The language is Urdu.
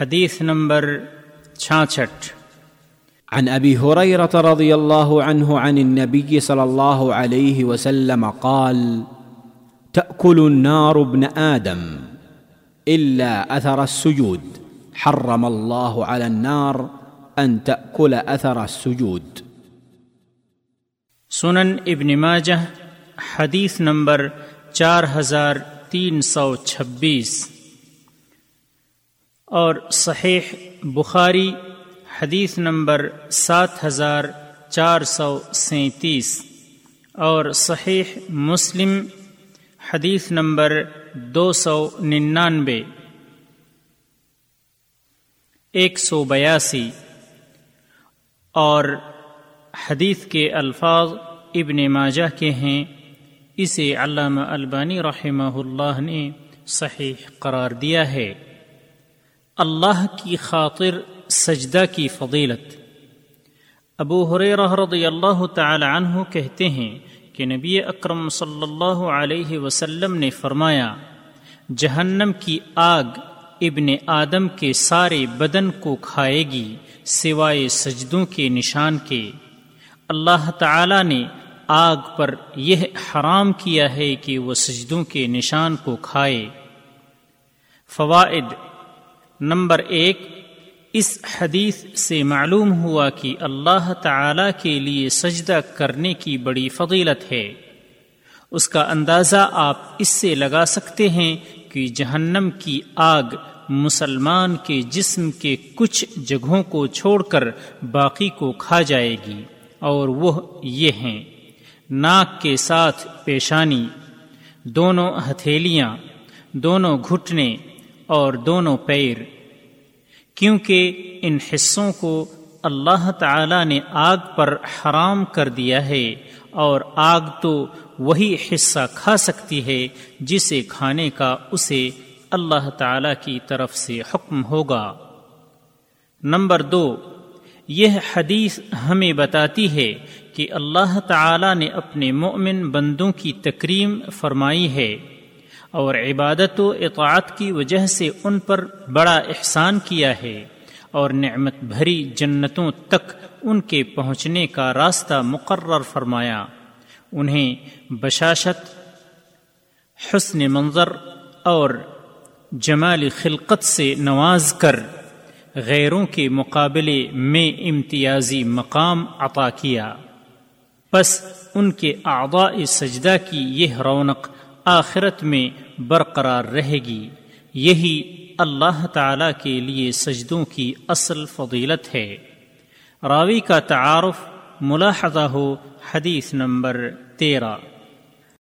حدیث نمبر چھاچھٹ عن ابي هريره رضي الله عنه عن النبي صلى الله عليه وسلم قال تاكل النار ابن ادم الا اثر السجود حرم الله على النار ان تاكل اثر السجود۔ سنن ابن ماجہ حدیث نمبر چار ہزار تین سو چھبیس۔ اور صحیح بخاری حدیث نمبر سات ہزار چار سو سینتیس اور صحیح مسلم حدیث نمبر دو سو ننانوے۔ ایک سو بیاسی۔ اور حدیث کے الفاظ ابن ماجہ کے ہیں۔ اسے علامہ البانی رحمہ اللہ نے صحیح قرار دیا ہے۔ اللہ کی خاطر سجدہ کی فضیلت۔ ابو رضی اللہ تعالی عنہ کہتے ہیں کہ نبی اکرم صلی اللہ علیہ وسلم نے فرمایا، جہنم کی آگ ابن آدم کے سارے بدن کو کھائے گی سوائے سجدوں کے نشان کے۔ اللہ تعالی نے آگ پر یہ حرام کیا ہے کہ وہ سجدوں کے نشان کو کھائے۔ فوائد نمبر ایک، اس حدیث سے معلوم ہوا کہ اللہ تعالی کے لیے سجدہ کرنے کی بڑی فضیلت ہے۔ اس کا اندازہ آپ اس سے لگا سکتے ہیں کہ جہنم کی آگ مسلمان کے جسم کے کچھ جگہوں کو چھوڑ کر باقی کو کھا جائے گی۔ اور وہ یہ ہیں، ناک کے ساتھ پیشانی، دونوں ہتھیلیاں، دونوں گھٹنے اور دونوں پیر۔ کیونکہ ان حصوں کو اللہ تعالی نے آگ پر حرام کر دیا ہے، اور آگ تو وہی حصہ کھا سکتی ہے جسے کھانے کا اسے اللہ تعالی کی طرف سے حکم ہوگا۔ نمبر دو، یہ حدیث ہمیں بتاتی ہے کہ اللہ تعالی نے اپنے مؤمن بندوں کی تکریم فرمائی ہے۔ اور عبادت و اطاعت کی وجہ سے ان پر بڑا احسان کیا ہے اور نعمت بھری جنتوں تک ان کے پہنچنے کا راستہ مقرر فرمایا۔ انہیں بشاشت، حسن منظر اور جمال خلقت سے نواز کر غیروں کے مقابلے میں امتیازی مقام عطا کیا۔ بس ان کے اعضاء سجدہ کی یہ رونق آخرت میں برقرار رہے گی۔ یہی اللہ تعالی کے لیے سجدوں کی اصل فضیلت ہے۔ راوی کا تعارف ملاحظہ ہو حدیث نمبر تیرہ۔